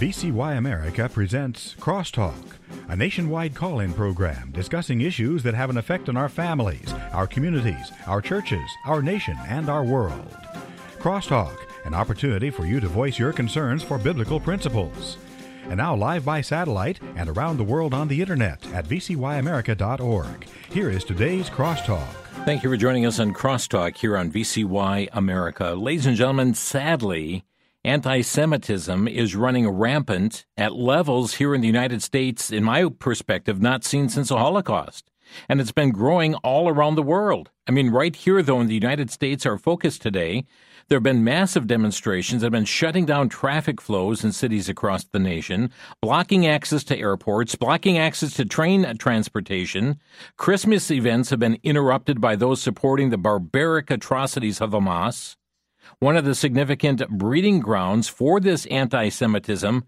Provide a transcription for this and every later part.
VCY America presents Crosstalk, a nationwide call in program discussing issues that have an effect on our families, our communities, our churches, our nation, and our world. Crosstalk, an opportunity for you to voice your concerns for biblical principles. And now, live by satellite and around the world on the internet at vcyamerica.org. Here is today's Crosstalk. Thank you for joining us on Crosstalk here on VCY America. Ladies and gentlemen, sadly, anti Semitism is running rampant at levels here in the United States, in my perspective, not seen since the Holocaust. And it's been growing all around the world. I mean, right here, though, in the United States, our focus today, there have been massive demonstrations that have been shutting down traffic flows in cities across the nation, blocking access to airports, blocking access to train transportation. Christmas events have been interrupted by those supporting the barbaric atrocities of Hamas. One of the significant breeding grounds for this anti Semitism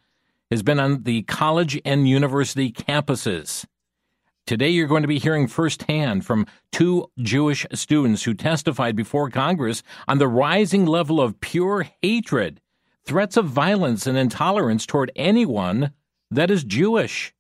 has been on the college and university campuses. Today, you're going to be hearing firsthand from two Jewish students who testified before Congress on the rising level of pure hatred, threats of violence, and intolerance toward anyone that is Jewish.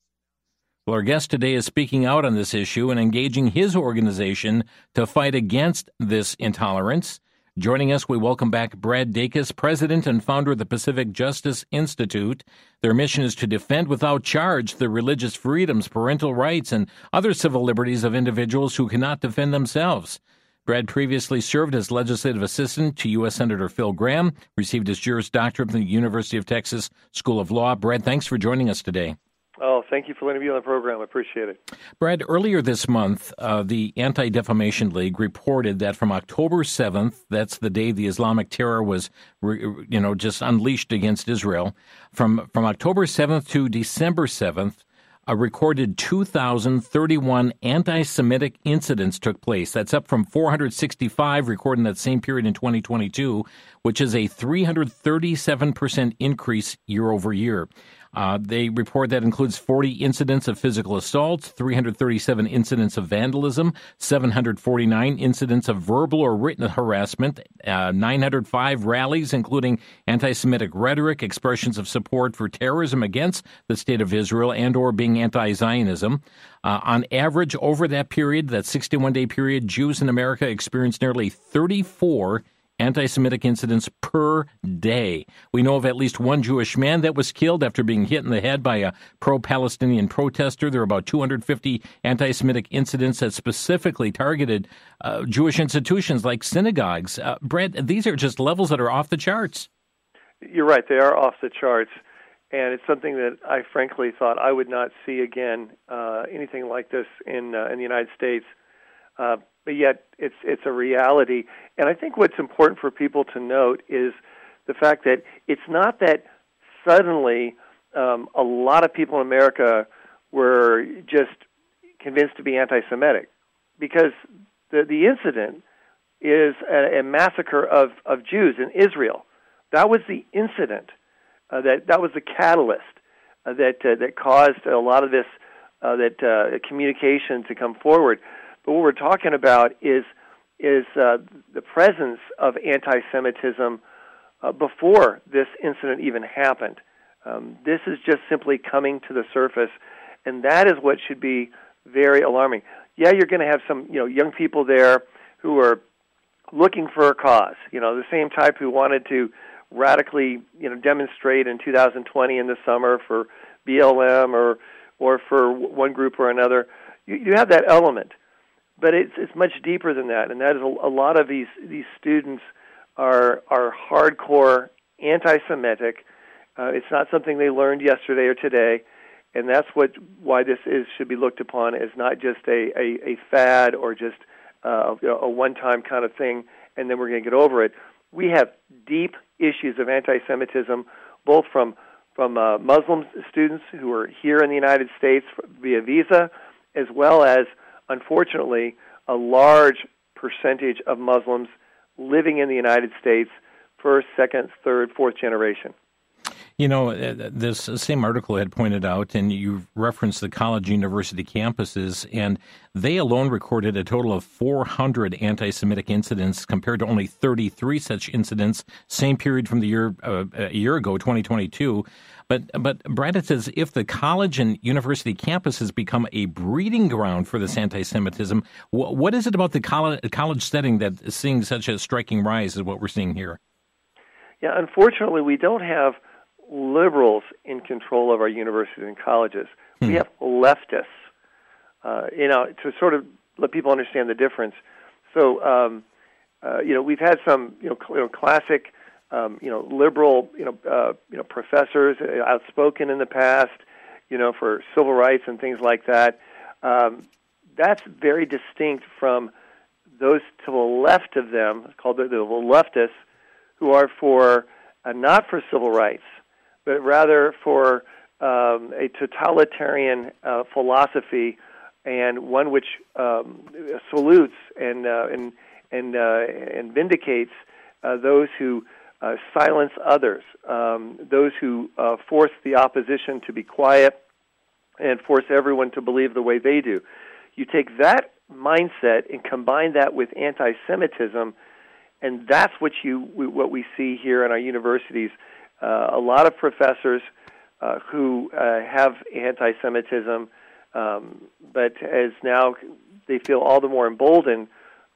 Well, our guest today is speaking out on this issue and engaging his organization to fight against this intolerance. Joining us, we welcome back Brad Dacus, president and founder of the Pacific Justice Institute. Their mission is to defend without charge the religious freedoms, parental rights, and other civil liberties of individuals who cannot defend themselves. Brad previously served as legislative assistant to U.S. Senator Phil Gramm, received his Juris Doctorate from the University of Texas School of Law. Brad, thanks for joining us today. Oh, thank you for letting me be on the program. I appreciate it. Brad, earlier this month, uh, the Anti Defamation League reported that from October 7th, that's the day the Islamic terror was, you know, just unleashed against Israel, from, from October 7th to December 7th, a recorded 2,031 anti Semitic incidents took place. That's up from 465 recorded in that same period in 2022, which is a 337% increase year over year. Uh, they report that includes 40 incidents of physical assault, 337 incidents of vandalism, 749 incidents of verbal or written harassment, uh, 905 rallies, including anti Semitic rhetoric, expressions of support for terrorism against the state of Israel, and or being anti Zionism. Uh, on average, over that period, that 61 day period, Jews in America experienced nearly 34 anti Semitic incidents per day. We know of at least one Jewish man that was killed after being hit in the head by a pro Palestinian protester. There are about 250 anti Semitic incidents that specifically targeted uh, Jewish institutions like synagogues. Uh, these are just levels that are off the charts. You're right, they are off the charts. And it's something that I frankly thought I would not see again, uh, anything like this in uh, in the United States. Uh, but yet it's it's a reality. And I think what's important for people to note is the fact that it's not that suddenly um, a lot of people in America were just convinced to be anti-Semitic, because the the incident is a, a massacre of of Jews in Israel. That was the incident uh, that that was the catalyst uh, that uh, that caused a lot of this uh, that uh, communication to come forward. But what we're talking about is is uh, the presence of anti-Semitism uh, before this incident even happened. Um, this is just simply coming to the surface, and that is what should be very alarming. Yeah, you're going to have some you know young people there who are looking for a cause. You know, the same type who wanted to radically you know demonstrate in 2020 in the summer for BLM or or for one group or another. You, you have that element but it's it's much deeper than that, and that is a, a lot of these these students are are hardcore anti-Semitic. Uh, it's not something they learned yesterday or today, and that's what why this is should be looked upon as not just a a, a fad or just uh, a one-time kind of thing, and then we're going to get over it. We have deep issues of anti-Semitism, both from from uh, Muslim students who are here in the United States via visa, as well as unfortunately, a large percentage of Muslims living in the United States, first, second, third, fourth generation. You know, uh, this same article had pointed out, and you referenced the college university campuses, and they alone recorded a total of 400 anti Semitic incidents compared to only 33 such incidents, same period from the year uh, a year ago, 2022. But, but Brad, says if the college and university campuses become a breeding ground for this anti Semitism, wh- what is it about the college, college setting that is seeing such a striking rise as what we're seeing here? Yeah, unfortunately, we don't have liberals in control of our universities and colleges. Hmm. We have leftists. Uh, you know, to sort of let people understand the difference. So, um, uh, you know, we've had some, you know, cl- you know classic, um, you know, liberal, you know, uh, you know, professors uh, outspoken in the past, you know, for civil rights and things like that. Um, that's very distinct from those to the left of them, called the, the leftists, who are for uh, not for civil rights, but rather for um, a totalitarian uh, philosophy and one which um, salutes and uh, and and uh, and vindicates uh, those who uh, silence others, um, those who uh, force the opposition to be quiet and force everyone to believe the way they do. You take that mindset and combine that with anti-Semitism, and that's what you what we see here in our universities uh, a lot of professors uh, who uh, have anti-Semitism, um, but as now they feel all the more emboldened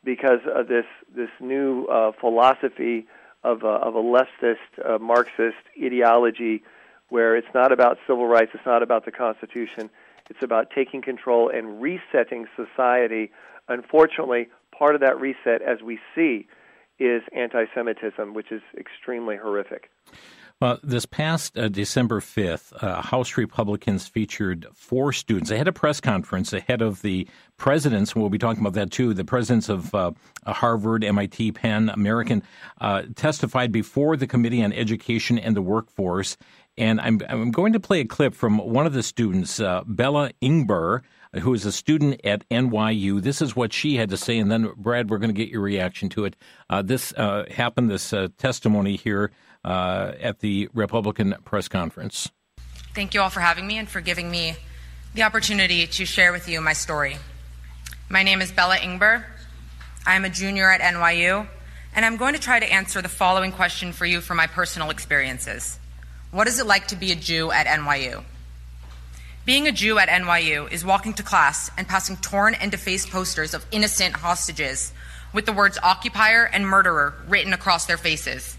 because of this this new uh, philosophy of a, of a leftist uh, Marxist ideology, where it's not about civil rights, it's not about the Constitution, it's about taking control and resetting society. Unfortunately, part of that reset, as we see, is anti-Semitism, which is extremely horrific. Well, this past uh, December 5th, uh, House Republicans featured four students. They had a press conference ahead of the presidents, we'll be talking about that too. The presidents of uh, Harvard, MIT, Penn, American uh, testified before the Committee on Education and the Workforce. And I'm, I'm going to play a clip from one of the students, uh, Bella Ingber, who is a student at NYU. This is what she had to say, and then Brad, we're going to get your reaction to it. Uh, this uh, happened, this uh, testimony here uh, at the Republican press conference. Thank you all for having me and for giving me the opportunity to share with you my story. My name is Bella Ingber. I'm a junior at NYU, and I'm going to try to answer the following question for you from my personal experiences. What is it like to be a Jew at NYU? Being a Jew at NYU is walking to class and passing torn and defaced posters of innocent hostages with the words occupier and murderer written across their faces.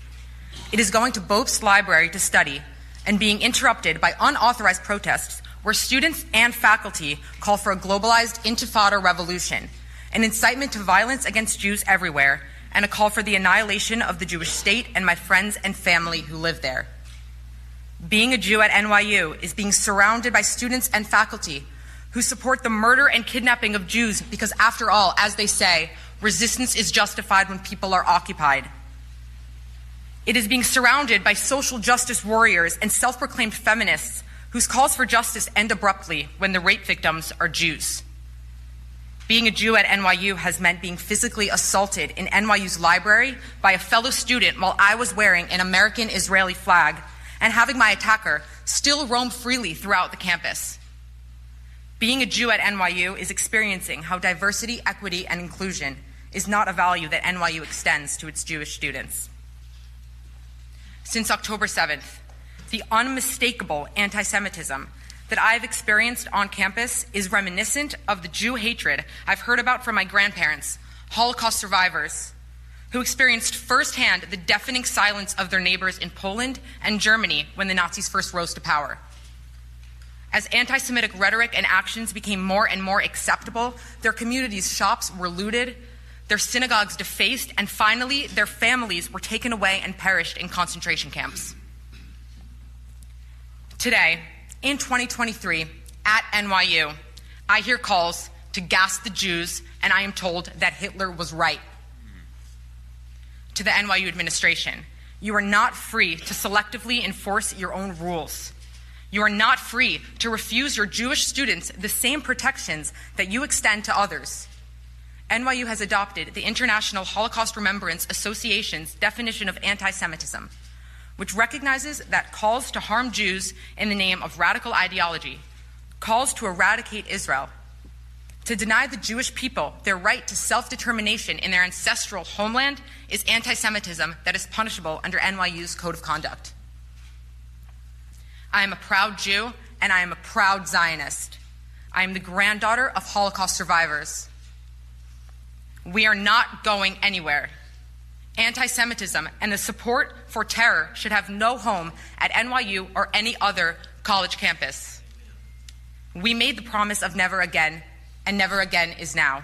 It is going to Bobst Library to study and being interrupted by unauthorized protests where students and faculty call for a globalized intifada revolution, an incitement to violence against Jews everywhere, and a call for the annihilation of the Jewish state and my friends and family who live there. Being a Jew at NYU is being surrounded by students and faculty who support the murder and kidnapping of Jews because, after all, as they say, resistance is justified when people are occupied. It is being surrounded by social justice warriors and self proclaimed feminists whose calls for justice end abruptly when the rape victims are Jews. Being a Jew at NYU has meant being physically assaulted in NYU's library by a fellow student while I was wearing an American Israeli flag and having my attacker still roam freely throughout the campus. Being a Jew at NYU is experiencing how diversity, equity, and inclusion is not a value that NYU extends to its Jewish students since October 7th. The unmistakable anti Semitism that I've experienced on campus is reminiscent of the Jew hatred I've heard about from my grandparents, Holocaust survivors, who experienced firsthand the deafening silence of their neighbors in Poland and Germany when the Nazis first rose to power. As anti Semitic rhetoric and actions became more and more acceptable, their communities' shops were looted, their synagogues defaced, and finally, their families were taken away and perished in concentration camps. Today, in 2023, at NYU, I hear calls to gas the Jews, and I am told that Hitler was right. To the NYU administration, you are not free to selectively enforce your own rules. You are not free to refuse your Jewish students the same protections that you extend to others. NYU has adopted the International Holocaust Remembrance Association's definition of anti Semitism, which recognizes that calls to harm Jews in the name of radical ideology, calls to eradicate Israel, to deny the Jewish people their right to self determination in their ancestral homeland is anti Semitism that is punishable under NYU's Code of Conduct. I am a proud Jew and I am a proud Zionist. I am the granddaughter of Holocaust survivors. We are not going anywhere. Anti Semitism and the support for terror should have no home at NYU or any other college campus. We made the promise of never again, and never again is now.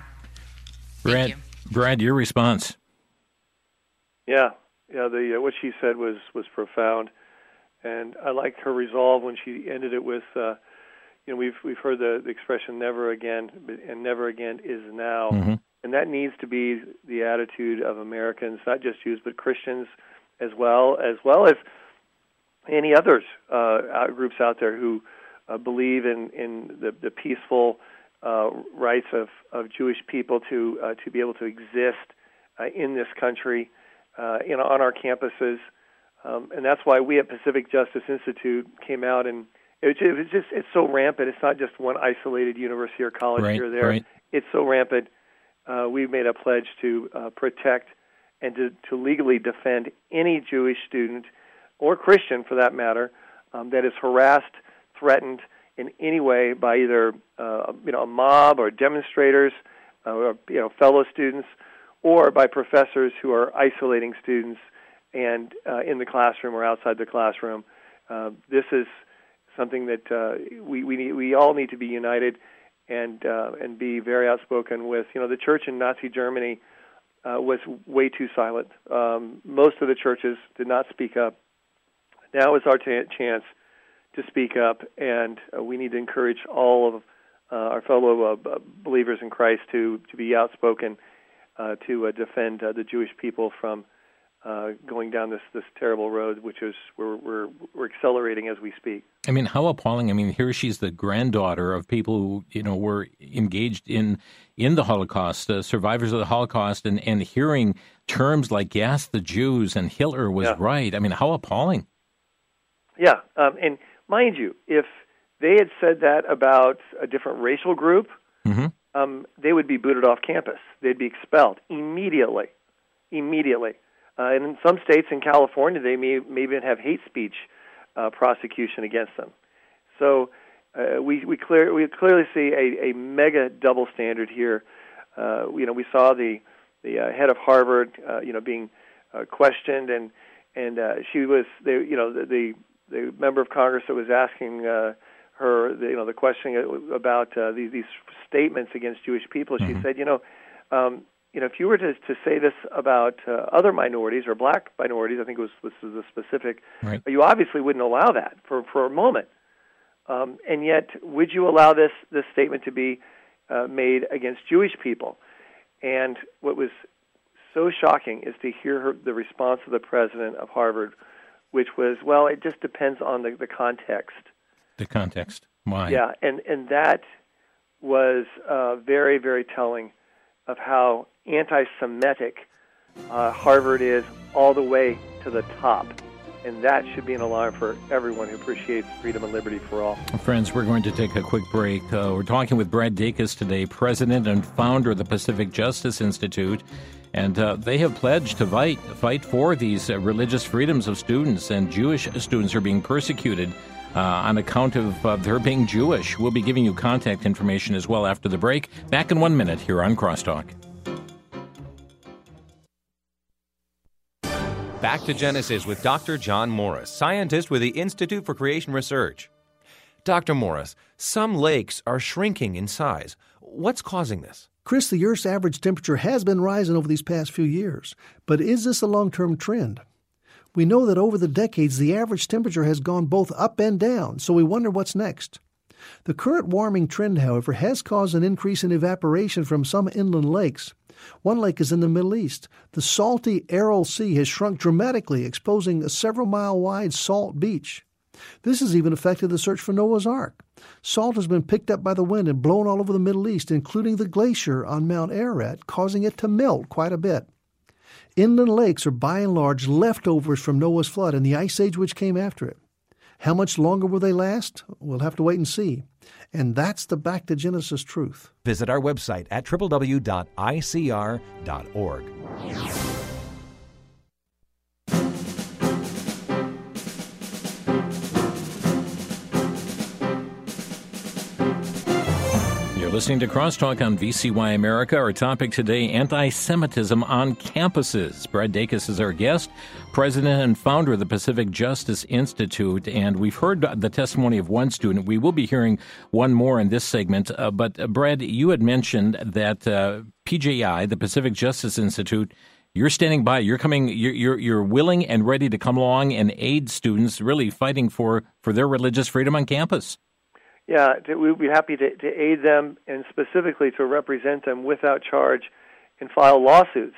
Thank Brad, you. Brad, your response. Yeah, yeah. The uh, what she said was was profound, and I liked her resolve when she ended it with, uh, you know, we've we've heard the, the expression "never again," and "never again" is now, Mhm. And that needs to be the attitude of Americans, not just Jews, but Christians as well, as well as any others uh, groups out there who uh, believe in in the, the peaceful uh, rights of, of Jewish people to uh, to be able to exist uh, in this country, uh, know, on our campuses, um, and that's why we at Pacific Justice Institute came out and it was just it's so rampant. It's not just one isolated university or college Right, here or there. right. It's so rampant. Uh, we've made a pledge to uh, protect and to, to legally defend any Jewish student or Christian, for that matter, um, that is harassed, threatened in any way by either uh, you know a mob or demonstrators, uh, or you know fellow students, or by professors who are isolating students and uh, in the classroom or outside the classroom. Uh, this is something that we we need, we all need to be united and uh, and be very outspoken with. You know, the church in Nazi Germany uh, was way too silent. Um, most of the churches did not speak up. Now is our ta chance to speak up, and uh, we need to encourage all of uh, our fellow uh, believers in Christ to to be outspoken uh, to defend the Jewish people from uh, going down this this terrible road, which is we're we're we're accelerating as we speak. I mean, how appalling! I mean, here she's the granddaughter of people who you know were engaged in in the Holocaust, uh, survivors of the Holocaust, and and hearing terms like "gas the Jews" and Hitler was Yeah. right. I mean, how appalling! Yeah, um, and mind you, if they had said that about a different racial group, hmm um, they would be booted off campus. They'd be expelled immediately, immediately. Uh, and in some states, in California, they may, may even have hate speech uh, prosecution against them. So uh, we we clear we clearly see a, a mega double standard here. Uh, you know, we saw the the uh, head of Harvard, uh, you know, being uh, questioned, and and uh, she was the you know the, the the member of Congress that was asking uh, her the, you know the question about uh, these these statements against Jewish people. She Mhm. said, you know, um, you know, if you were to to say this about uh, other minorities or black minorities, I think it was this is a specific. Right. You obviously wouldn't allow that for for a moment. Um, and yet, would you allow this this statement to be uh, made against Jewish people? And what was so shocking is to hear her, the response of the president of Harvard, which was, "Well, it just depends on the, the context." The context. Why? Yeah, and and that was uh, very very telling of how anti-Semitic uh, Harvard is all the way to the top, and that should be an alarm for everyone who appreciates freedom and liberty for all. Friends, we're going to take a quick break. Uh, we're talking with Brad Dacus today, president and founder of the Pacific Justice Institute. And uh, they have pledged to fight, fight for these uh, religious freedoms of students, and Jewish students are being persecuted uh, on account of uh, their being Jewish. We'll be giving you contact information as well after the break. Back in one minute here on Crosstalk. Back to Genesis with Dr. John Morris, scientist with the Institute for Creation Research. Dr. Morris, some lakes are shrinking in size. What's causing this? Chris, the Earth's average temperature has been rising over these past few years, but is this a long term trend? We know that over the decades the average temperature has gone both up and down, so we wonder what's next. The current warming trend, however, has caused an increase in evaporation from some inland lakes. One lake is in the Middle East. The salty Aral Sea has shrunk dramatically, exposing a several mile wide salt beach. This has even affected the search for Noah's Ark. Salt has been picked up by the wind and blown all over the Middle East, including the glacier on Mount Ararat, causing it to melt quite a bit. Inland lakes are by and large leftovers from Noah's flood and the ice age which came after it. How much longer will they last? We'll have to wait and see. And that's the back to Genesis truth. Visit our website at www.icr.org. listening to Crosstalk on VCY America. Our topic today anti Semitism on campuses. Brad Dacus is our guest, president and founder of the Pacific Justice Institute. And we've heard the testimony of one student. We will be hearing one more in this segment. Uh, but, uh, Brad, you had mentioned that uh, PJI, the Pacific Justice Institute, you're standing by. You're coming. You're, you're, you're willing and ready to come along and aid students, really fighting for for their religious freedom on campus. Yeah, we'd be happy to, to aid them and specifically to represent them without charge and file lawsuits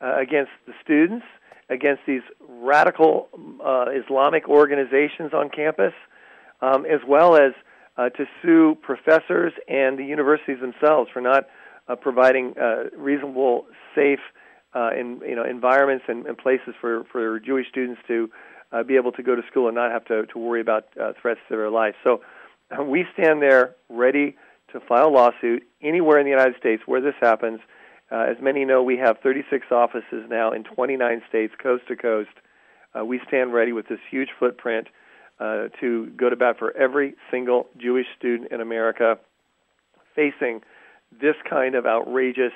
uh, against the students, against these radical uh, Islamic organizations on campus, um, as well as uh, to sue professors and the universities themselves for not uh, providing uh, reasonable, safe, uh, in, you know, environments and, and places for, for Jewish students to be able to go to school and not have to, to worry about threats to their life. So we stand there ready to file a lawsuit anywhere in the United States where this happens. Uh, as many know, we have 36 offices now in 29 states, coast to coast. Uh, we stand ready with this huge footprint uh, to go to bat for every single Jewish student in America facing this kind of outrageous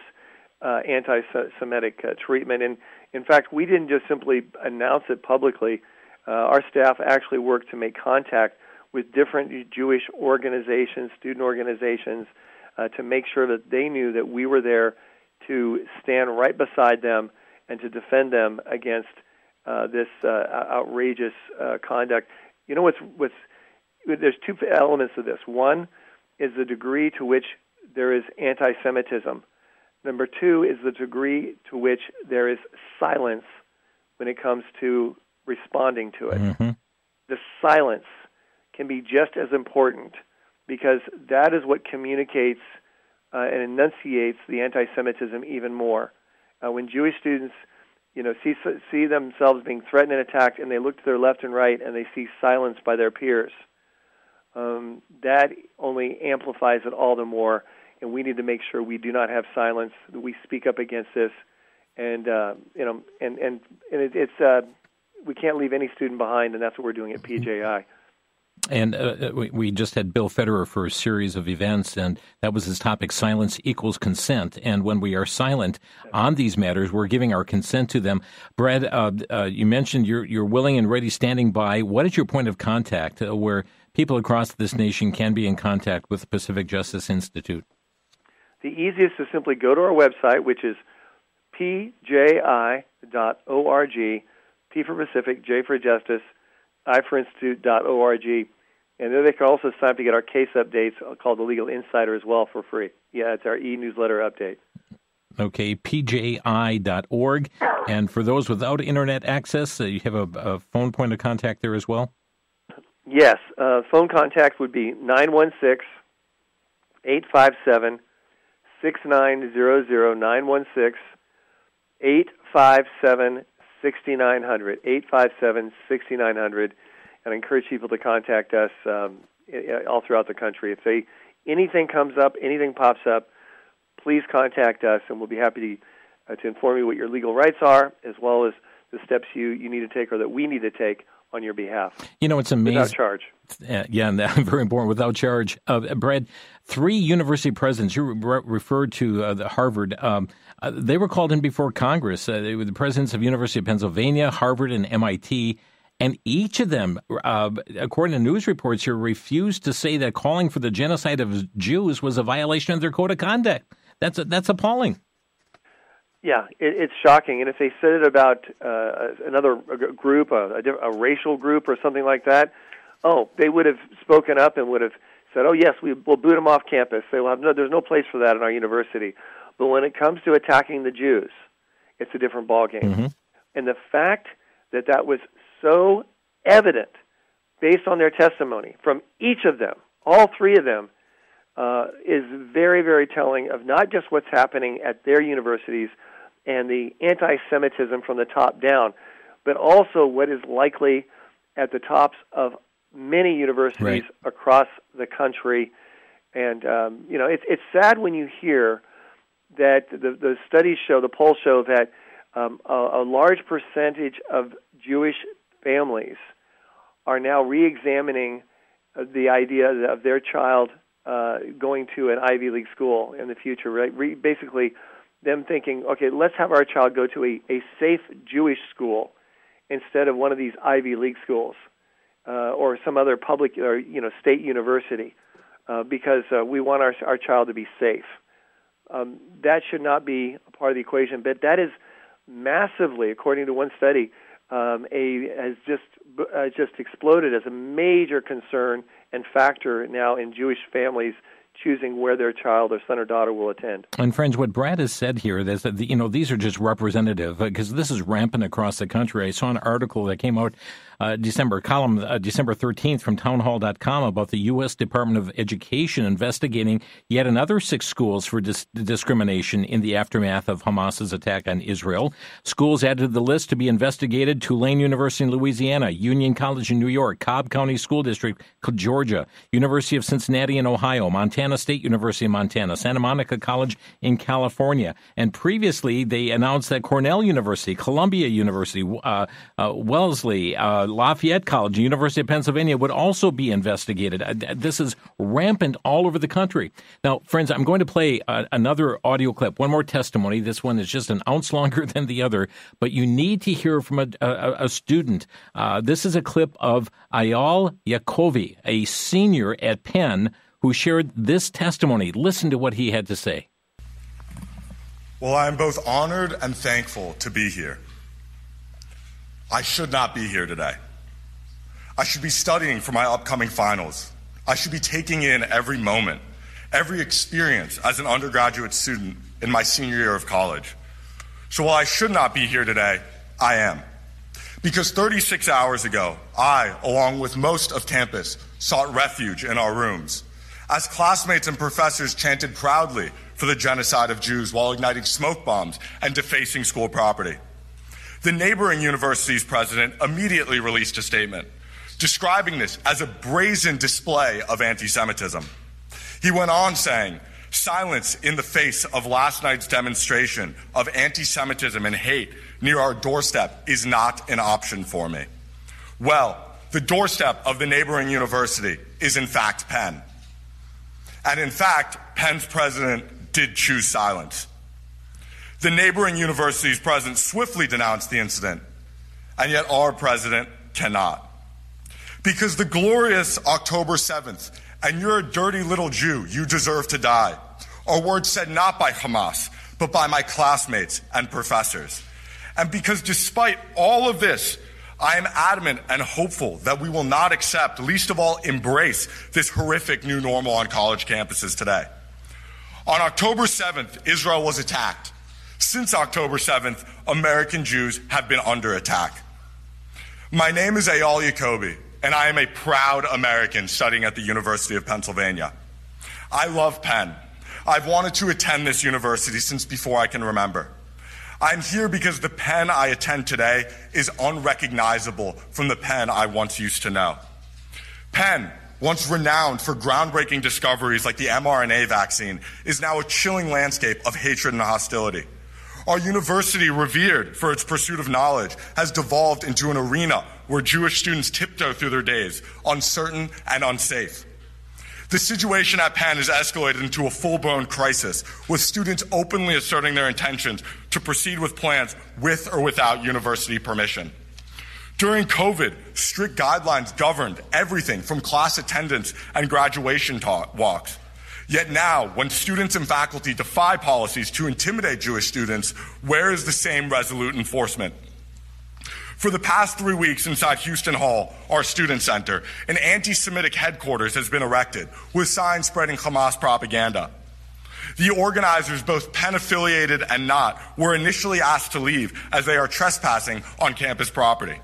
uh, anti-Semitic uh, treatment. And in fact, we didn't just simply announce it publicly. Uh, our staff actually worked to make contact with different Jewish organizations, student organizations, uh, to make sure that they knew that we were there to stand right beside them and to defend them against uh, this uh, outrageous uh, conduct. You know what's what's there's two elements of this. One is the degree to which there is anti-Semitism. Number two is the degree to which there is silence when it comes to responding to it. Mm-hmm. The silence can be just as important because that is what communicates uh, and enunciates the anti-Semitism even more. Uh, when Jewish students, you know, see see themselves being threatened and attacked, and they look to their left and right, and they see silence by their peers, um, that only amplifies it all the more. And we need to make sure we do not have silence. That we speak up against this, and uh, you know, and and and it, it's uh, we can't leave any student behind, and that's what we're doing at PJI. And uh, uh, we, we just had Bill Federer for a series of events, and that was his topic silence equals consent. And when we are silent on these matters, we're giving our consent to them. Brad, uh, uh, you mentioned you're, you're willing and ready, standing by. What is your point of contact uh, where people across this nation can be in contact with the Pacific Justice Institute? The easiest is simply go to our website, which is pji.org, P for Pacific, J for Justice, iferinstitute.org. And there they can also sign up to get our case updates called the Legal Insider as well for free. Yeah, it's our e newsletter update. Okay, pji.org. And for those without internet access, uh, you have a, a, phone point of contact there as well? Yes. Uh, phone contact would be 916 857 6900. 916 857 6900, 857 6900. And I encourage people to contact us um, all throughout the country. If they anything comes up, anything pops up, please contact us, and we'll be happy to, uh, to inform you what your legal rights are, as well as the steps you, you need to take or that we need to take on your behalf. You know, it's amazing. Without charge. Yeah, and very important. Without charge. Uh, Brad, three university presidents, you re- referred to uh, the Harvard, um, uh, they were called in before Congress. Uh, they were the presidents of University of Pennsylvania, Harvard, and MIT. And each of them, uh, according to news reports here, refused to say that calling for the genocide of Jews was a violation of their code of conduct. That's that's appalling. Yeah, it, it's shocking. And if they said it about uh, another group, a, a, a racial group, or something like that, oh, they would have spoken up and would have said, "Oh, yes, we will boot them off campus. They will have no. There's no place for that in our university." But when it comes to attacking the Jews, it's a different ballgame. Mm-hmm. And the fact that that was so evident, based on their testimony from each of them, all three of them, uh, is very, very telling of not just what's happening at their universities, and the anti Semitism from the top down, but also what is likely at the tops of many universities right. across the country. And, um, you know, it's, it's sad when you hear that the, the studies show, the polls show that um, a, a large percentage of Jewish families are now re examining the idea of their child uh, going to an Ivy League school in the future. Right? Re- basically, them thinking, okay, let's have our child go to a, a safe Jewish school instead of one of these Ivy League schools uh, or some other public or you know state university, uh, because uh, we want our our child to be safe. Um, that should not be a part of the equation, but that is massively, according to one study, um, a has just uh, just exploded as a major concern and factor now in Jewish families choosing where their child or son or daughter will attend. And friends, what Brad has said here is that you know these are just representative because uh, this is rampant across the country. I saw an article that came out uh, December column uh, December 13th from townhall.com about the U.S. Department of Education investigating yet another six schools for dis- discrimination in the aftermath of Hamas's attack on Israel. Schools added to the list to be investigated: Tulane University in Louisiana, Union College in New York, Cobb County School District, Georgia, University of Cincinnati in Ohio, Montana State University in Montana, Santa Monica College in California, and previously they announced that Cornell University, Columbia University, uh, uh, Wellesley. Uh, Lafayette College, University of Pennsylvania would also be investigated. Uh, this is rampant all over the country. Now, friends, I'm going to play uh, another audio clip, one more testimony. This one is just an ounce longer than the other, but you need to hear from a, a, a student. This is a clip of Eyal Yakovi, a senior at Penn, who shared this testimony. Listen to what he had to say. Well, I am both honored and thankful to be here. I should not be here today. I should be studying for my upcoming finals. I should be taking in every moment, every experience as an undergraduate student in my senior year of college. So while I should not be here today, I am. Because 36 hours ago, I, along with most of campus, sought refuge in our rooms. As classmates and professors chanted proudly for the genocide of Jews while igniting smoke bombs and defacing school property. The neighboring university's president immediately released a statement describing this as a brazen display of anti Semitism. He went on saying, Silence in the face of last night's demonstration of anti Semitism and hate near our doorstep is not an option for me. Well, the doorstep of the neighboring university is in fact Penn. And in fact, Penn's president did choose silence. The neighboring university's president swiftly denounced the incident, and yet our president cannot. Because the glorious October 7th, and you're a dirty little Jew, you deserve to die, are words said not by Hamas, but by my classmates and professors. And because despite all of this, I am adamant and hopeful that we will not accept, least of all embrace, this horrific new normal on college campuses today. On October 7th, Israel was attacked. Since October 7th, American Jews have been under attack. My name is Eyal Yakoby, and I am a proud American studying at the University of Pennsylvania. I love Penn. I've wanted to attend this university since before I can remember. I'm here because the Penn I attend today is unrecognizable from the Penn I once used to know. Penn, once renowned for groundbreaking discoveries like the mRNA vaccine, is now a chilling landscape of hatred and hostility. Our university, revered for its pursuit of knowledge, has devolved into an arena where Jewish students tiptoe through their days, uncertain and unsafe. The situation at Penn has escalated into a full blown crisis, with students openly asserting their intentions to proceed with plans with or without university permission. During COVID, strict guidelines governed everything from class attendance and graduation talk, walks. Yet now, when students and faculty defy policies to intimidate Jewish students, where is the same resolute enforcement? For the past three weeks inside Houston Hall, our student center, an anti Semitic headquarters has been erected with signs spreading Hamas propaganda. The organizers, both Penn affiliated and not, were initially asked to leave as they are trespassing on campus property.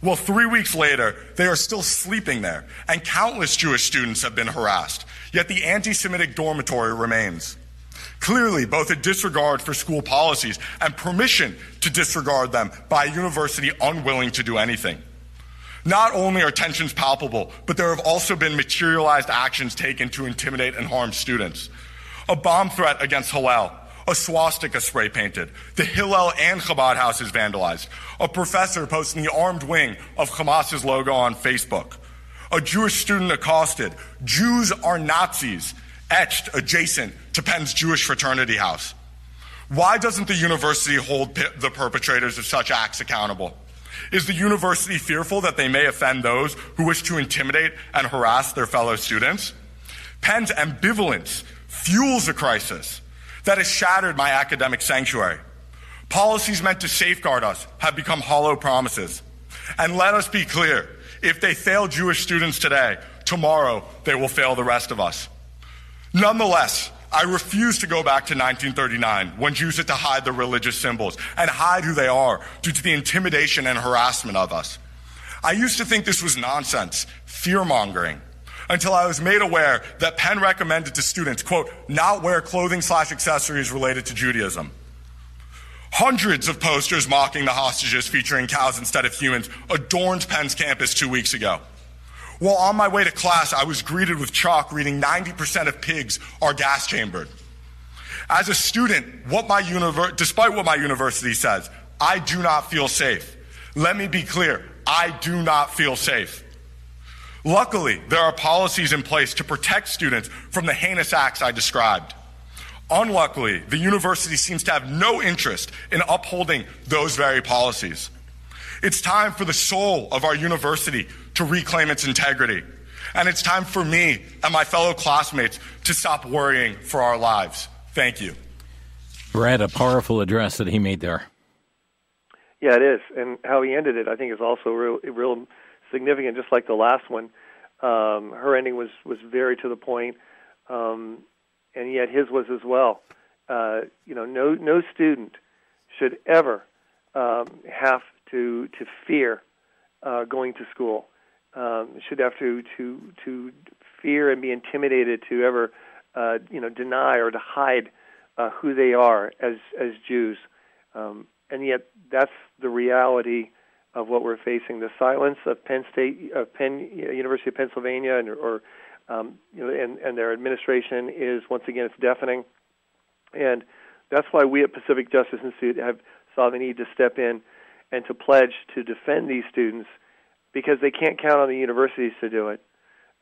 Well, three weeks later, they are still sleeping there, and countless Jewish students have been harassed. Yet the anti Semitic dormitory remains. Clearly, both a disregard for school policies and permission to disregard them by a university unwilling to do anything. Not only are tensions palpable, but there have also been materialized actions taken to intimidate and harm students. A bomb threat against Hillel, a swastika spray painted, the Hillel and Chabad houses vandalized, a professor posting the armed wing of Hamas's logo on Facebook, a Jewish student accosted, Jews are Nazis, etched adjacent to Penn's Jewish fraternity house. Why doesn't the university hold the perpetrators of such acts accountable? Is the university fearful that they may offend those who wish to intimidate and harass their fellow students? Penn's ambivalence fuels a crisis that has shattered my academic sanctuary. Policies meant to safeguard us have become hollow promises. And let us be clear if they fail Jewish students today, tomorrow they will fail the rest of us. Nonetheless, I refuse to go back to 1939 when Jews had to hide their religious symbols and hide who they are due to the intimidation and harassment of us. I used to think this was nonsense, fear mongering, until I was made aware that Penn recommended to students, quote, not wear clothing slash accessories related to Judaism. Hundreds of posters mocking the hostages featuring cows instead of humans adorned Penn's campus two weeks ago. While on my way to class, I was greeted with chalk reading 90% of pigs are gas chambered. As a student, what my univer- despite what my university says, I do not feel safe. Let me be clear I do not feel safe. Luckily, there are policies in place to protect students from the heinous acts I described. Unluckily, the university seems to have no interest in upholding those very policies. It's time for the soul of our university to reclaim its integrity. And it's time for me and my fellow classmates to stop worrying for our lives. Thank you. Brad, a powerful address that he made there. Yeah, it is. And how he ended it, I think, is also real, real significant, just like the last one. Um, her ending was, was very to the point, um, and yet his was as well. Uh, you know, no, no student should ever um, have to, to fear uh, going to school um, should have to to to fear and be intimidated to ever uh, you know deny or to hide uh, who they are as as Jews, um, and yet that's the reality of what we're facing. The silence of Penn State, of Penn University of Pennsylvania, and or um, you know, and, and their administration is once again it's deafening, and that's why we at Pacific Justice Institute have saw the need to step in and to pledge to defend these students because they can't count on the universities to do it,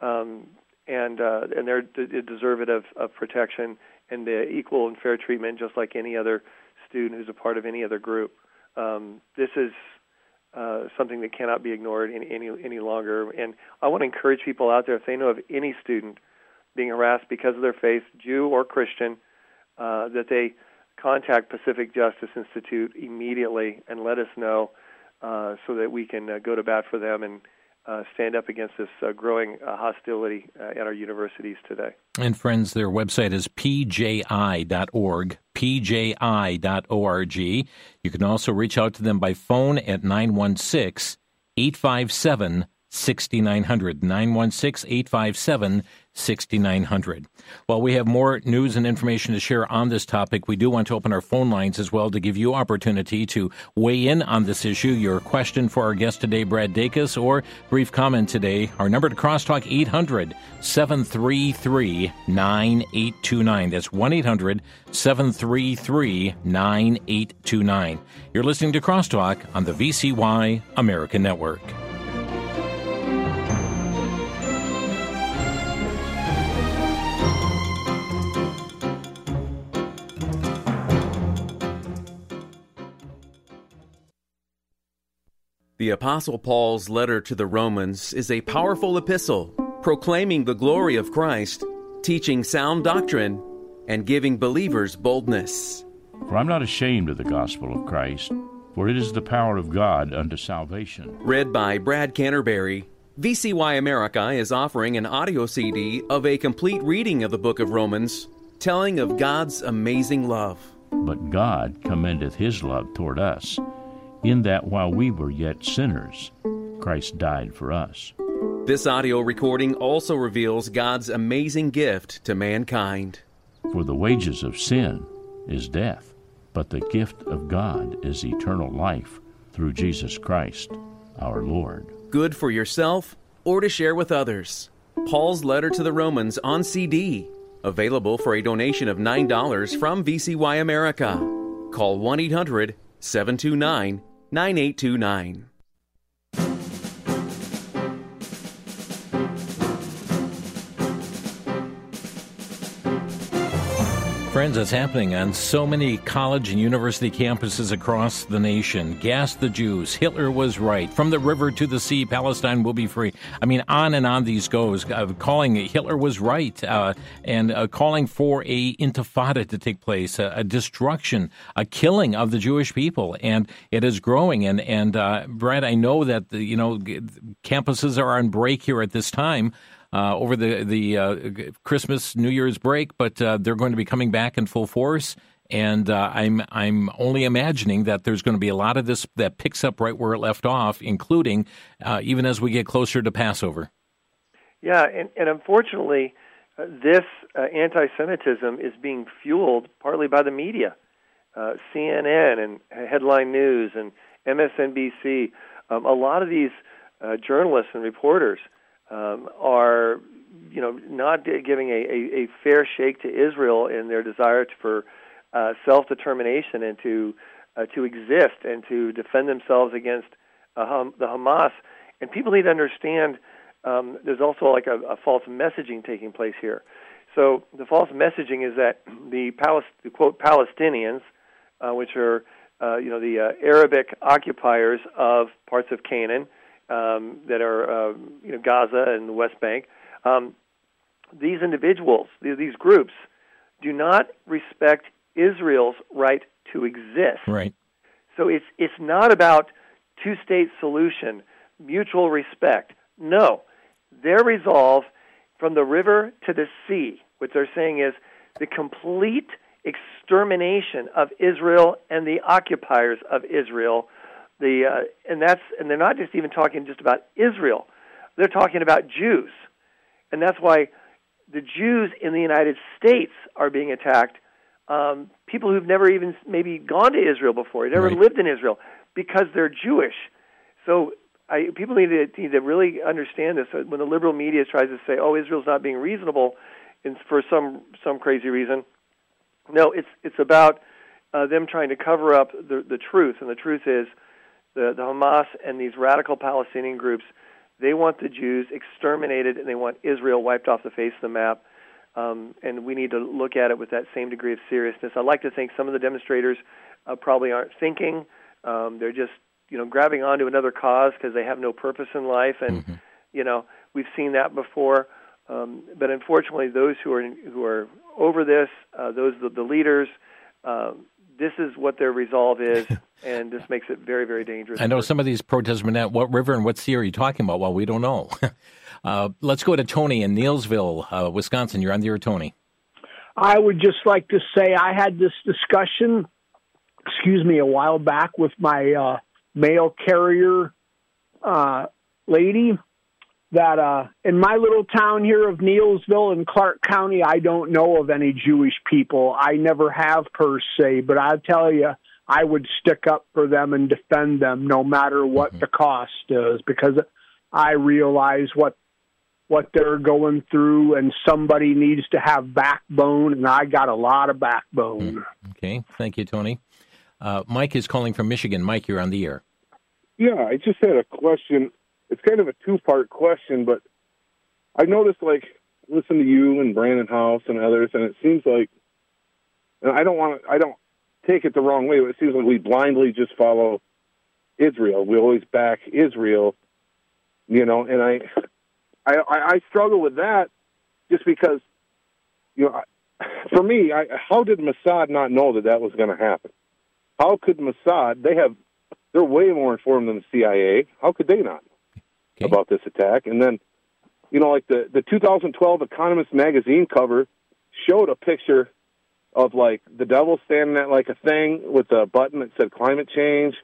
um, and uh, and they're they deserve it of, of protection and the equal and fair treatment, just like any other student who's a part of any other group. Um, this is uh, something that cannot be ignored any, any any longer. And I want to encourage people out there if they know of any student being harassed because of their faith, Jew or Christian, uh, that they contact Pacific Justice Institute immediately and let us know uh, so that we can uh, go to bat for them and uh, stand up against this uh, growing uh, hostility uh, at our universities today. And friends, their website is pji.org, pji.org. You can also reach out to them by phone at 916 857 6900. 916 857 6900. While we have more news and information to share on this topic, we do want to open our phone lines as well to give you opportunity to weigh in on this issue. Your question for our guest today, Brad Dacus, or brief comment today. Our number to crosstalk 800 733 9829. That's 1 800 733 9829. You're listening to Crosstalk on the VCY American Network. The Apostle Paul's letter to the Romans is a powerful epistle proclaiming the glory of Christ, teaching sound doctrine, and giving believers boldness. For I'm not ashamed of the gospel of Christ, for it is the power of God unto salvation. Read by Brad Canterbury. VCY America is offering an audio CD of a complete reading of the book of Romans, telling of God's amazing love. But God commendeth his love toward us in that while we were yet sinners, Christ died for us. This audio recording also reveals God's amazing gift to mankind. For the wages of sin is death, but the gift of God is eternal life through Jesus Christ, our Lord. Good for yourself or to share with others. Paul's letter to the Romans on CD. Available for a donation of $9 from VCY America. Call 1 800 729 9829. Friends, it's happening on so many college and university campuses across the nation. Gas the Jews. Hitler was right. From the river to the sea, Palestine will be free. I mean, on and on these goes. Uh, calling Hitler was right, uh, and uh, calling for a intifada to take place, a, a, destruction, a killing of the Jewish people, and it is growing. And and uh, Brad, I know that the, you know campuses are on break here at this time uh, over the the uh, Christmas New Year's break, but uh, they're going to be coming back in full force. And uh, I'm I'm only imagining that there's going to be a lot of this that picks up right where it left off, including uh, even as we get closer to Passover. Yeah, and, and unfortunately, uh, this anti-Semitism is being fueled partly by the media, CNN and Headline News and MSNBC. Um, a lot of these journalists and reporters um, are you know not giving a, a, a, fair shake to Israel in their desire for uh, self determination and to uh, to exist and to defend themselves against uh, the Hamas. And people need to understand um, there's also like a, a, false messaging taking place here. So the false messaging is that the, the quote Palestinians, uh, which are uh, you know the uh, Arabic occupiers of parts of Canaan, um, that are uh, you know Gaza and the West Bank. Um, these individuals, these groups, do not respect Israel's right to exist. Right. So it's it's not about two-state solution, mutual respect. No, their resolve from the river to the sea. What they're saying is the complete extermination of Israel and the occupiers of Israel the uh, and that's and they're not just even talking just about Israel. They're talking about Jews, and that's why the Jews in the United States are being attacked. Um, people who've never even maybe gone to Israel before, never right. lived in Israel, because they're Jewish. So I, people need to, need to really understand this. When the liberal media tries to say, "Oh, Israel's not being reasonable," and for some some crazy reason, no, it's it's about uh, them trying to cover up the the truth, and the truth is the, the Hamas and these radical Palestinian groups, they want the Jews exterminated and they want Israel wiped off the face of the map. Um, and we need to look at it with that same degree of seriousness. I like to think some of the demonstrators uh, probably aren't thinking; um, they're just, you know, grabbing onto another cause because they have no purpose in life, and mm-hmm. you know, we've seen that before. Um, but unfortunately, those who are who are over this, uh, those the, the leaders, uh, this is what their resolve is, and this makes it very, very dangerous. I know some of these protests were at what river and what sea are you talking about? Well, we don't know. uh, let's go to Tony in Neillsville, uh, Wisconsin. You're on the air, Tony. I would just like to say I had this discussion, excuse me, a while back with my uh, mail carrier uh, lady that uh, in my little town here of Neillsville in Clark County, I don't know of any Jewish people. I never have per se, but I tell you, I would stick up for them and defend them no matter what mm-hmm. the cost is because I realize what what they're going through and somebody needs to have backbone and I got a lot of backbone. Mm. Okay, thank you Tony. Uh, Mike is calling from Michigan. Mike, you're on the air. Yeah, I just had a question it's kind of a two part question, but I noticed like listen to you and Brannon Howse and others, and it seems like, and I don't want to, I don't take it the wrong way, it seems like we blindly just follow Israel. We always back Israel, you know, and I, I, I struggle with that just because, you know, for me, I, how did Mossad not know that that was going to happen? How could Mossad? They have, they're way more informed than the CIA. How could they not? okay. about this attack. And then, you know, like the the 2012 Economist magazine cover showed a picture of like the devil standing at like a thing with a button that said climate change,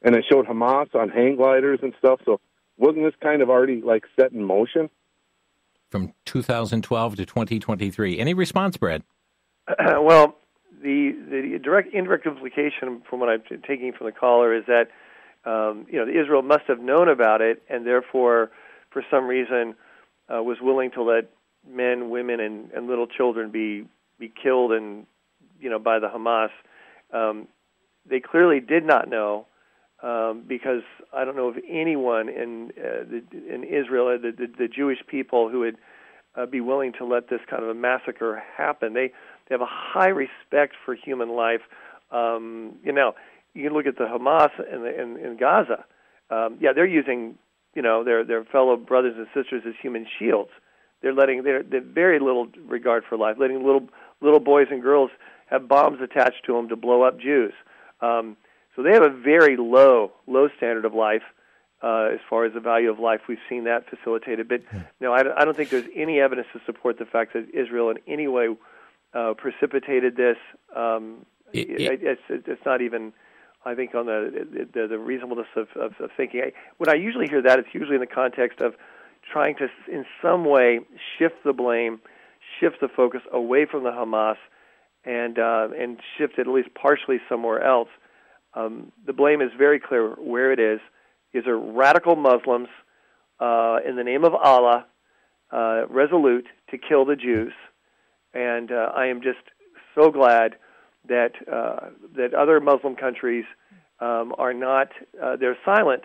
and it showed Hamas on hang gliders and stuff. So wasn't this kind of already like set in motion? From 2012 to 2023. Any response, Brad? well, the the direct indirect implication from what I'm taking from the caller is that um, you know Israel must have known about it and therefore, for some reason, uh, was willing to let men, women, and, and little children be be killed and you know by the Hamas. Um, they clearly did not know um, because I don't know of anyone in uh, the, in Israel, the, the, the Jewish people, who would uh, be willing to let this kind of a massacre happen. They they have a high respect for human life. Um, you know, you can look at the Hamas in, the, in, in Gaza. Um, yeah, they're using you know their their fellow brothers and sisters as human shields. They're letting they're, they're very little regard for life, letting little little boys and girls have bombs attached to them to blow up Jews. Um, so they have a very low low standard of life uh, as far as the value of life. We've seen that facilitated, but hmm. no, I, I don't think there's any evidence to support the fact that Israel in any way uh, precipitated this. Um, it, it, it's, it's not even. I think on the the, the reasonableness of, of, of thinking. I, when I usually hear that, it's usually in the context of trying to, in some way, shift the blame, shift the focus away from the Hamas, and uh, and shift it at least partially somewhere else. Um, the blame is very clear where it is. These are radical Muslims uh, in the name of Allah, uh, resolute to kill the Jews, and uh, I am just so glad that uh, that other Muslim countries um, are not uh, they're silent,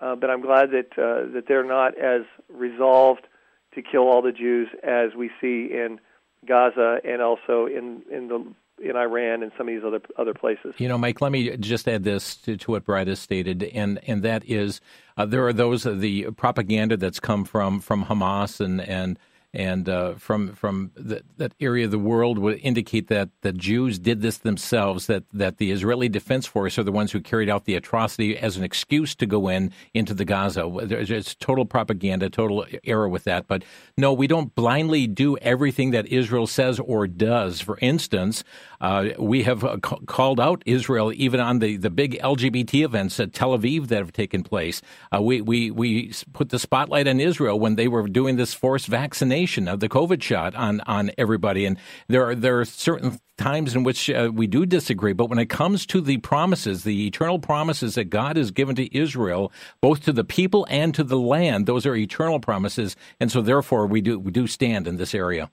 uh, but I'm glad that uh, that they're not as resolved to kill all the Jews as we see in Gaza and also in in the in Iran and some of these other other places. You know, Mike, let me just add this to, to what Brad has stated, and and that is uh, there are those uh, the propaganda that's come from from Hamas and and and uh, from from that area of the world would indicate that the Jews did this themselves. That that the Israeli Defense Force are the ones who carried out the atrocity as an excuse to go in into the Gaza. It's total propaganda, total error with that. But no, we don't blindly do everything that Israel says or does. For instance, uh, we have uh, ca- called out Israel even on the, the big LGBT events at Tel Aviv that have taken place. Uh, we we we put the spotlight on Israel when they were doing this forced vaccination of the COVID shot on on everybody. And there are there are certain times in which uh, we do disagree, but when it comes to the promises, the eternal promises that God has given to Israel, both to the people and to the land, those are eternal promises, and so therefore we do we do stand in this area.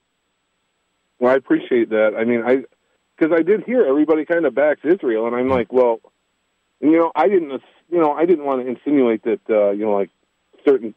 Well, I appreciate that. I mean, I because I did hear everybody kind of backs Israel, and I'm like, well, you know, I didn't, you know, I didn't want to insinuate that, uh, you know, like certain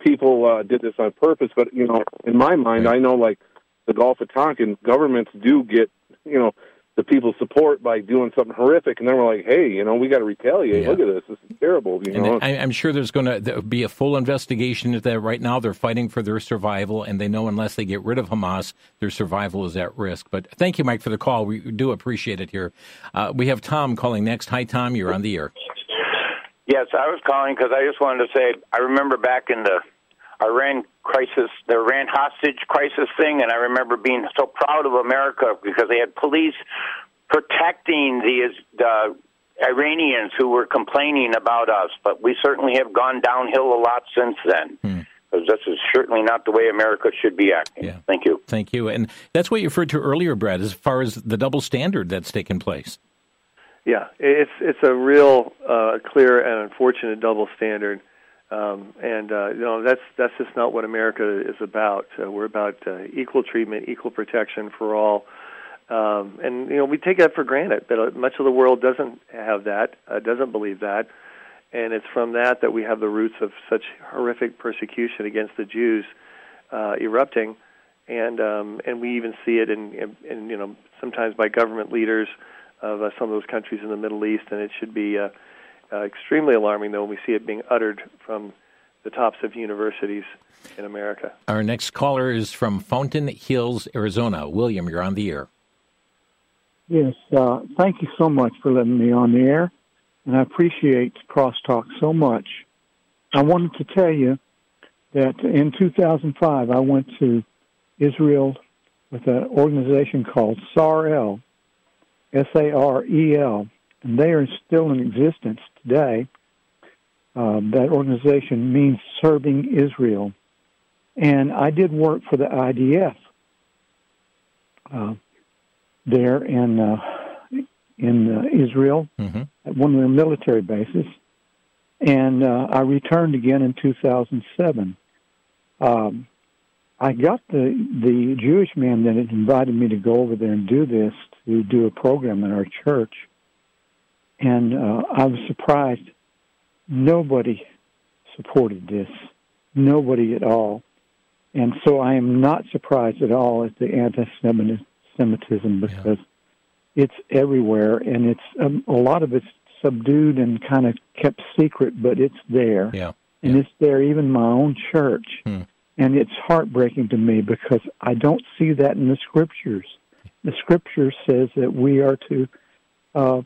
people uh, did this on purpose, but you know, in my mind, I know like the Gulf of Tonkin, governments do get you know the people's support by doing something horrific, and then we're like, hey, you know, we got to retaliate. Yeah. Look at this; this is terrible. You and know, I, am sure there's going to be a full investigation into that. Right now, they're fighting for their survival, and they know unless they get rid of Hamas, their survival is at risk. But thank you, Mike, for the call. We do appreciate it here. Uh, we have Tom calling next. Hi, Tom. You're on the air. Yes, I was calling because I just wanted to say I remember back in the Iran crisis, the Iran hostage crisis thing, and I remember being so proud of America because they had police protecting the, the Iranians who were complaining about us. But we certainly have gone downhill a lot since then. Hmm because this is certainly not the way America should be acting. Yeah. Thank you. Thank you. And that's what you referred to earlier, Brad, as far as the double standard that's taken place. Yeah, it's it's a real uh, clear and unfortunate double standard. Um, and uh, you know that's that's just not what America is about. Uh, we're about uh, equal treatment, equal protection for all, um, and you know we take that for granted. But uh, much of the world doesn't have that, uh, doesn't believe that, and it's from that that we have the roots of such horrific persecution against the Jews uh, erupting, and um, and we even see it in, in, in you know sometimes by government leaders of uh, some of those countries in the Middle East, and it should be. Uh, uh, extremely alarming, though, when we see it being uttered from the tops of universities in America. Our next caller is from Fountain Hills, Arizona. William, you're on the air. Yes, uh, thank you so much for letting me on the air, and I appreciate Crosstalk so much. I wanted to tell you that in 2005, I went to Israel with an organization called SAREL, S A R E L, and they are still in existence today. Um, that organization means Serving Israel. And I did work for the IDF. Uh, there in uh, in uh, Israel mm-hmm. at one of their military bases, and uh, I returned again in 2007. Um, I got the the Jewish man that had invited me to go over there and do this to do a program in our church, and uh, I was surprised. Nobody supported this, nobody at all, and so I am not surprised at all at the anti-Semitism because yeah. it's everywhere, and it's um, a lot of it's subdued and kind of kept secret, but it's there, yeah. and yeah. it's there even my own church. Hmm. And it's heartbreaking to me because I don't see that in the scriptures. The scripture says that we are to uh,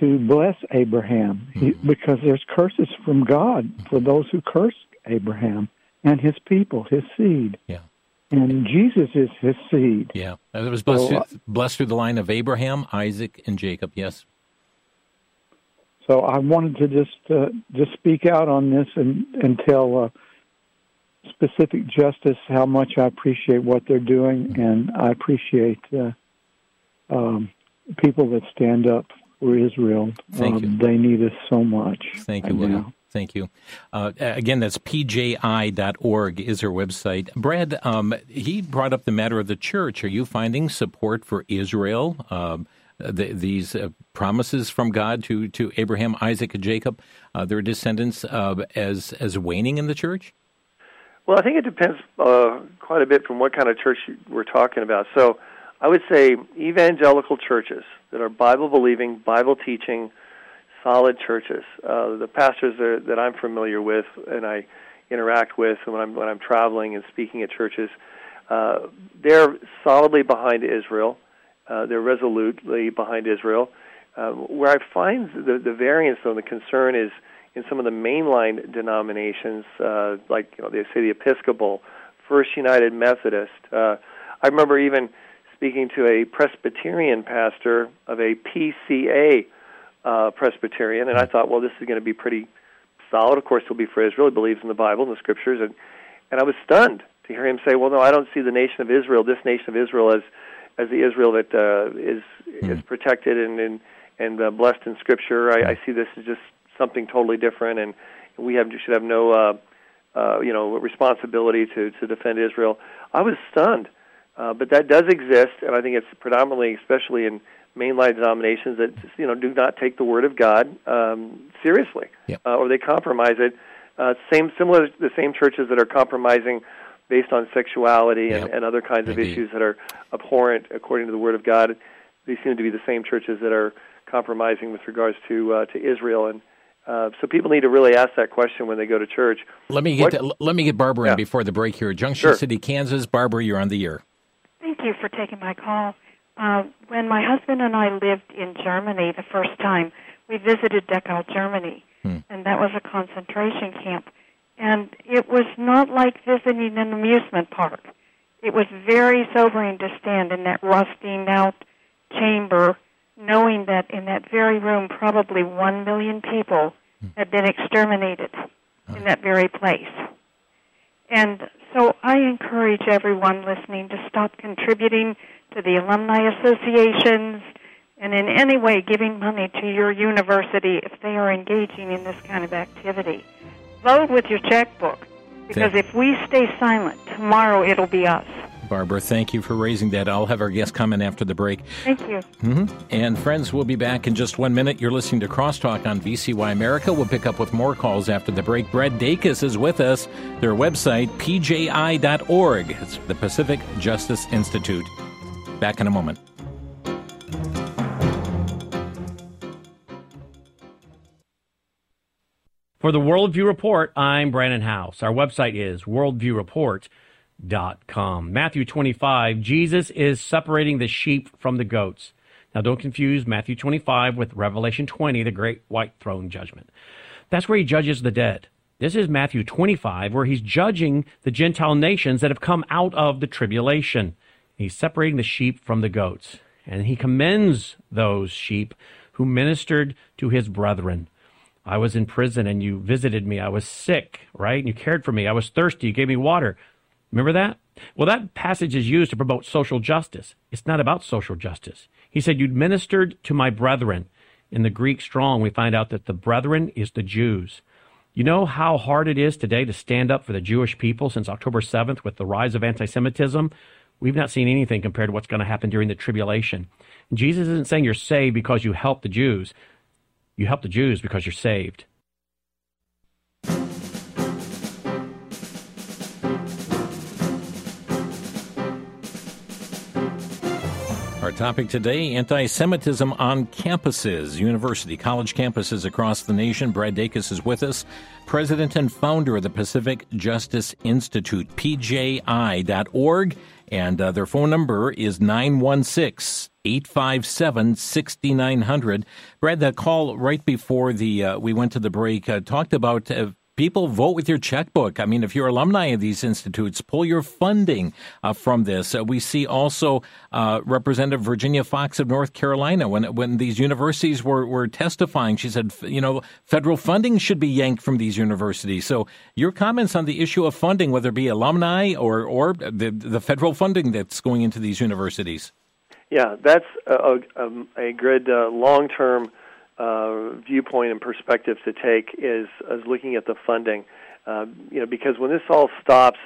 to bless Abraham Mm-hmm. because there's curses from God for those who curse Abraham and his people, his seed. Yeah. And Jesus is his seed. Yeah. It was blessed, So, uh, through, blessed through the line of Abraham, Isaac, and Jacob. Yes. So I wanted to just uh, just speak out on this and and tell uh, Pacific Justice how much I appreciate what they're doing, and I appreciate uh, um, people that stand up for Israel. Thank um, you. They need us so much. Thank you, right William. now. Thank you. Uh, again, that's pji.org is our website. Brad, um, he brought up the matter of the church. Are you finding support for Israel? Um, the, these uh, promises from God to, to Abraham, Isaac, and Jacob, uh, their descendants, uh, as as waning in the church? Well, I think it depends uh, quite a bit from what kind of church we're talking about. So, I would say evangelical churches that are Bible believing, Bible teaching, solid churches. Uh, the pastors that I'm familiar with and I interact with when I'm when I'm traveling and speaking at churches, uh, they're solidly behind Israel. Uh, they're resolutely behind Israel. Um, where I find the, the variance, though, the concern is in some of the mainline denominations, uh, like you know, they say the Episcopal, First United Methodist. Uh, I remember even speaking to a Presbyterian pastor of a PCA uh, Presbyterian, and I thought, well, this is going to be pretty solid. Of course, he'll be for Israel. He believes in the Bible and the Scriptures, and and I was stunned to hear him say, well, no, I don't see the nation of Israel, this nation of Israel, as as the Israel that uh, is is protected and and, and uh, blessed in Scripture. I, I see this as just something totally different, and we have should have no uh, uh, you know responsibility to to defend Israel. I was stunned, uh, but that does exist, and I think it's predominantly, especially in mainline denominations that you know do not take the Word of God um, seriously, Yep. uh, or they compromise it. Uh, same similar the same churches that are compromising based on sexuality and, Yep. and other kinds of issues that are abhorrent according to the Word of God. These seem to be the same churches that are compromising with regards to uh, to Israel, and uh, so people need to really ask that question when they go to church. Let me get What- let me get Barbara Yeah. in before the break here. Junction Sure. City, Kansas. Barbara, you're on the air. Thank you for taking my call. Uh, when my husband and I lived in Germany the first time, we visited Dachau, Germany, Hmm. and that was a concentration camp. And it was not like visiting an amusement park. It was very sobering to stand in that rusting out chamber, knowing that in that very room, probably one million people had been exterminated in that very place. And so I encourage everyone listening to stop contributing to the alumni associations and in any way giving money to your university if they are engaging in this kind of activity. Vote with your checkbook because if we stay silent, tomorrow it'll be us. Barbara, thank you for raising that. I'll have our guest comment after the break. Thank you. hmm And friends, we'll be back in just one minute. You're listening to Crosstalk on VCY America. We'll pick up with more calls after the break. Brad Dacus is with us. Their website, pji.org. It's the Pacific Justice Institute. Back in a moment. For the Worldview Report, I'm Brannon Howse. Our website is worldviewreport.com. Matthew 25, Jesus is separating the sheep from the goats. Now, don't confuse Matthew 25 with Revelation 20, the great white throne judgment. That's where he judges the dead. This is Matthew 25, where he's judging the Gentile nations that have come out of the tribulation. He's separating the sheep from the goats. And he commends those sheep who ministered to his brethren. I was in prison and you visited me. I was sick, right? And you cared for me. I was thirsty. You gave me water. Remember that? Well, that passage is used to promote social justice. It's not about social justice. He said, You ministered to my brethren. In the Greek strong, we find out that the brethren is the Jews. You know how hard it is today to stand up for the Jewish people since October 7th with the rise of anti Semitism? We've not seen anything compared to what's going to happen during the tribulation. Jesus isn't saying you're saved because you help the Jews. You help the Jews because you're saved. Our topic today anti Semitism on campuses, university, college campuses across the nation. Brad Dacus is with us, president and founder of the Pacific Justice Institute, pji.org. And uh, their phone number is 916 857 6900. Brad, that call right before the uh, we went to the break uh, talked about uh, people vote with your checkbook. I mean, if you're alumni of these institutes, pull your funding uh, from this. Uh, we see also uh, Representative Virginia Foxx of North Carolina when when these universities were, were testifying, she said, you know, federal funding should be yanked from these universities. So your comments on the issue of funding, whether it be alumni or or the the federal funding that's going into these universities. Yeah, that's a, a, a good uh, long term uh, viewpoint and perspective to take is is looking at the funding. Uh, you know, because when this all stops,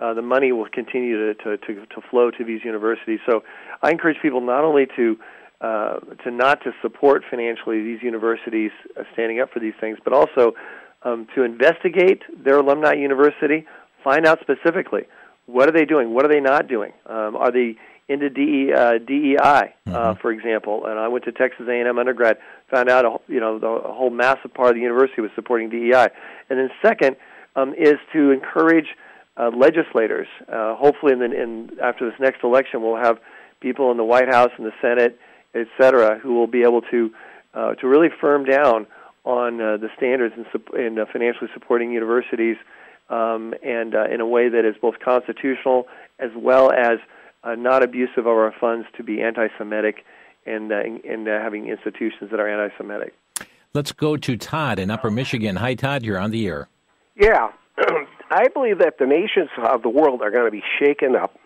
uh, the money will continue to, to, to, to flow to these universities. So, I encourage people not only to uh, to not to support financially these universities uh, standing up for these things, but also um, to investigate their alumni university, find out specifically what are they doing, what are they not doing, um, are they into DE, uh, DEI, uh, mm-hmm. for example. And I went to Texas A&M undergrad, found out a, you know the a whole massive part of the university was supporting DEI. And then second um, is to encourage uh, legislators. Uh, hopefully, in, the, in after this next election, we'll have people in the White House and the Senate, et cetera, who will be able to uh, to really firm down on uh, the standards in, in uh, financially supporting universities, um, and uh, in a way that is both constitutional as well as uh, not abusive of our funds to be anti-Semitic and uh, and uh, having institutions that are anti-Semitic. Let's go to Todd in Upper Michigan. Hi, Todd. You're on the air. Yeah, I believe that the nations of the world are going to be shaken up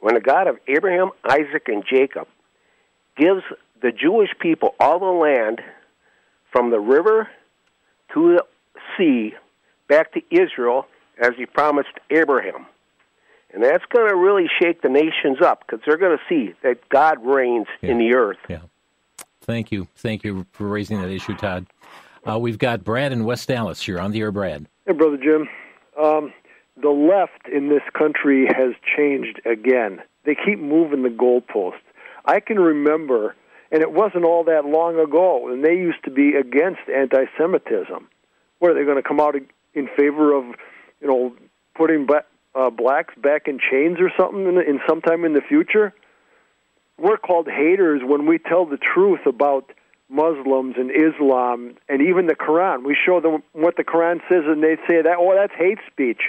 when the God of Abraham, Isaac, and Jacob gives the Jewish people all the land from the river to the sea back to Israel as he promised Abraham. And that's going to really shake the nations up because they're going to see that God reigns yeah. in the earth. Yeah. Thank you. Thank you for raising that issue, Todd. Uh, we've got Brad in West Dallas. You're on the air, Brad. Hey, Brother Jim. Um, the left in this country has changed again. They keep moving the goalposts. I can remember, and it wasn't all that long ago, and they used to be against anti Semitism. What are they going to come out in favor of, you know, putting uh, blacks back in chains or something in, in sometime in the future. We're called haters when we tell the truth about Muslims and Islam and even the Quran. We show them what the Quran says, and they say that oh, that's hate speech.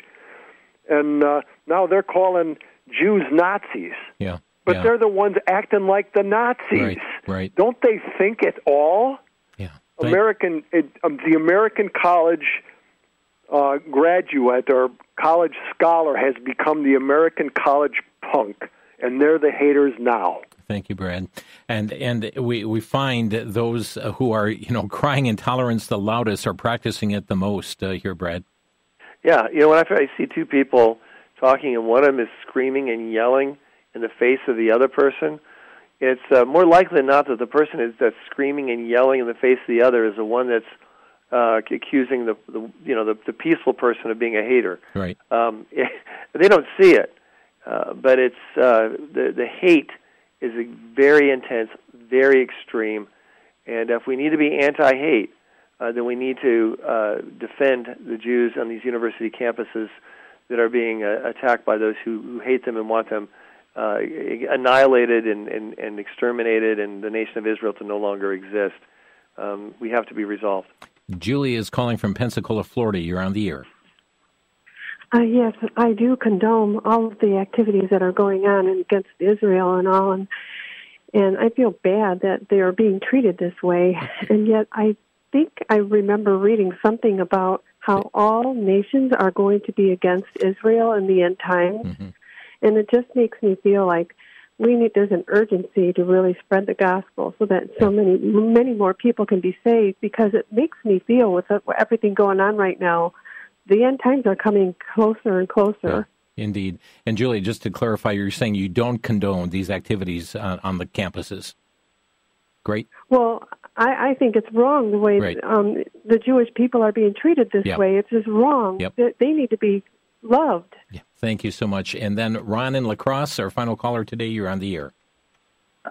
And uh, now they're calling Jews Nazis. Yeah. But yeah. they're the ones acting like the Nazis. Right. Right. Don't they think at all? Yeah. American, it, um, the American college uh, graduate or college scholar has become the American college punk, and they're the haters now. Thank you, Brad. And and we, we find those who are you know crying intolerance the loudest are practicing it the most uh, here, Brad. Yeah, you know when I see two people talking and one of them is screaming and yelling in the face of the other person, it's uh, more likely than not that the person is that's screaming and yelling in the face of the other is the one that's uh, accusing the, the you know the, the peaceful person of being a hater. Right. Um, they don't see it, uh, but it's uh, the the hate is very intense, very extreme, and if we need to be anti-hate, uh, then we need to uh, defend the Jews on these university campuses that are being uh, attacked by those who, who hate them and want them uh, annihilated and, and, and exterminated, and the nation of Israel to no longer exist. Um, we have to be resolved. Julie is calling from Pensacola, Florida. You're on the air. Uh, yes, I do condone all of the activities that are going on against Israel and all, and and I feel bad that they are being treated this way. And yet, I think I remember reading something about how all nations are going to be against Israel in the end times. Mm-hmm. And it just makes me feel like we need there's an urgency to really spread the gospel so that so many many more people can be saved because it makes me feel with everything going on right now the end times are coming closer and closer yeah, indeed and julie just to clarify you're saying you don't condone these activities on, on the campuses great well I, I think it's wrong the way right. um, the Jewish people are being treated this yep. way. It's just wrong. Yep. They, they need to be loved. Yeah. Thank you so much. And then Ron in La Crosse, our final caller today. You're on the air.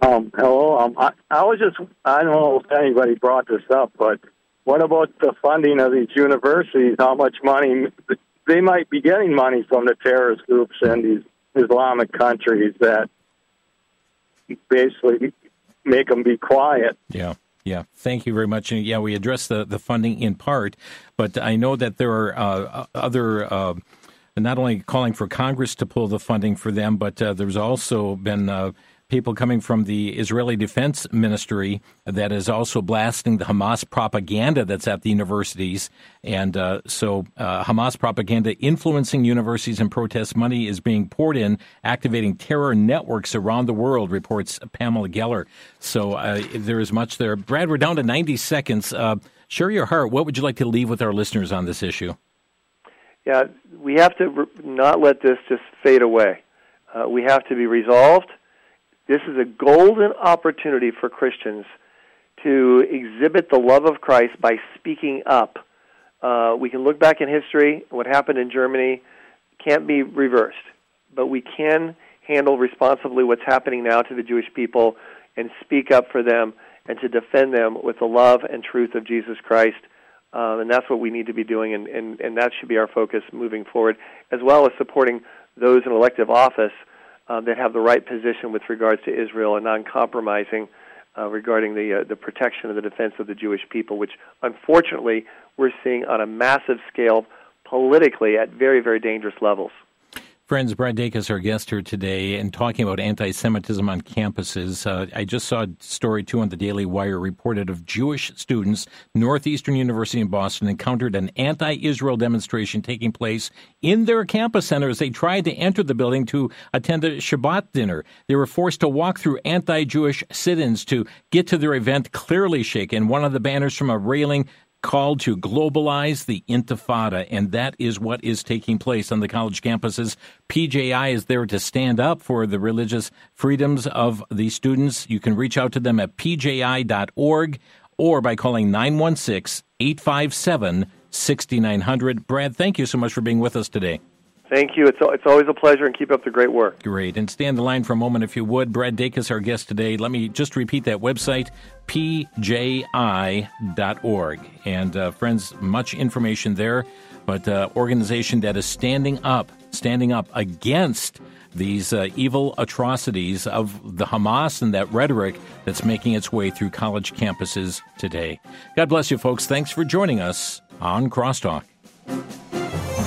Um, hello. Um, I, I was just, I don't know if anybody brought this up, but what about the funding of these universities? How much money they might be getting money from the terrorist groups in these Islamic countries that basically make them be quiet. Yeah. Yeah, thank you very much. And yeah, we addressed the, the funding in part, but I know that there are uh, other. Uh, not only calling for Congress to pull the funding for them, but uh, there's also been uh, people coming from the Israeli Defense Ministry that is also blasting the Hamas propaganda that's at the universities. And uh, so uh, Hamas propaganda influencing universities and protests. Money is being poured in, activating terror networks around the world, reports Pamela Geller. So uh, there is much there. Brad, we're down to 90 seconds. Uh, share your heart. What would you like to leave with our listeners on this issue? Yeah, we have to not let this just fade away. Uh, we have to be resolved this is a golden opportunity for Christians to exhibit the love of Christ by speaking up. Uh, we can look back in history, what happened in Germany can't be reversed, but we can handle responsibly what's happening now to the Jewish people and speak up for them and to defend them with the love and truth of Jesus Christ. Um, and that's what we need to be doing, and, and, and that should be our focus moving forward, as well as supporting those in elective office uh, that have the right position with regards to Israel and non-compromising uh, regarding the uh, the protection and the defense of the Jewish people, which unfortunately we're seeing on a massive scale politically at very very dangerous levels. Friends, Brad Dacus, our guest here today, and talking about anti Semitism on campuses. Uh, I just saw a story, too, on the Daily Wire reported of Jewish students, Northeastern University in Boston, encountered an anti Israel demonstration taking place in their campus center as they tried to enter the building to attend a Shabbat dinner. They were forced to walk through anti Jewish sit ins to get to their event clearly shaken. One of the banners from a railing called to globalize the intifada, and that is what is taking place on the college campuses. PJI is there to stand up for the religious freedoms of the students. You can reach out to them at pji.org or by calling 916 857 6900. Brad, thank you so much for being with us today. Thank you. It's, it's always a pleasure and keep up the great work. Great. And stand the line for a moment if you would. Brad Dacus, our guest today. Let me just repeat that website, pji.org. And uh, friends, much information there, but uh, organization that is standing up, standing up against these uh, evil atrocities of the Hamas and that rhetoric that's making its way through college campuses today. God bless you, folks. Thanks for joining us on Crosstalk.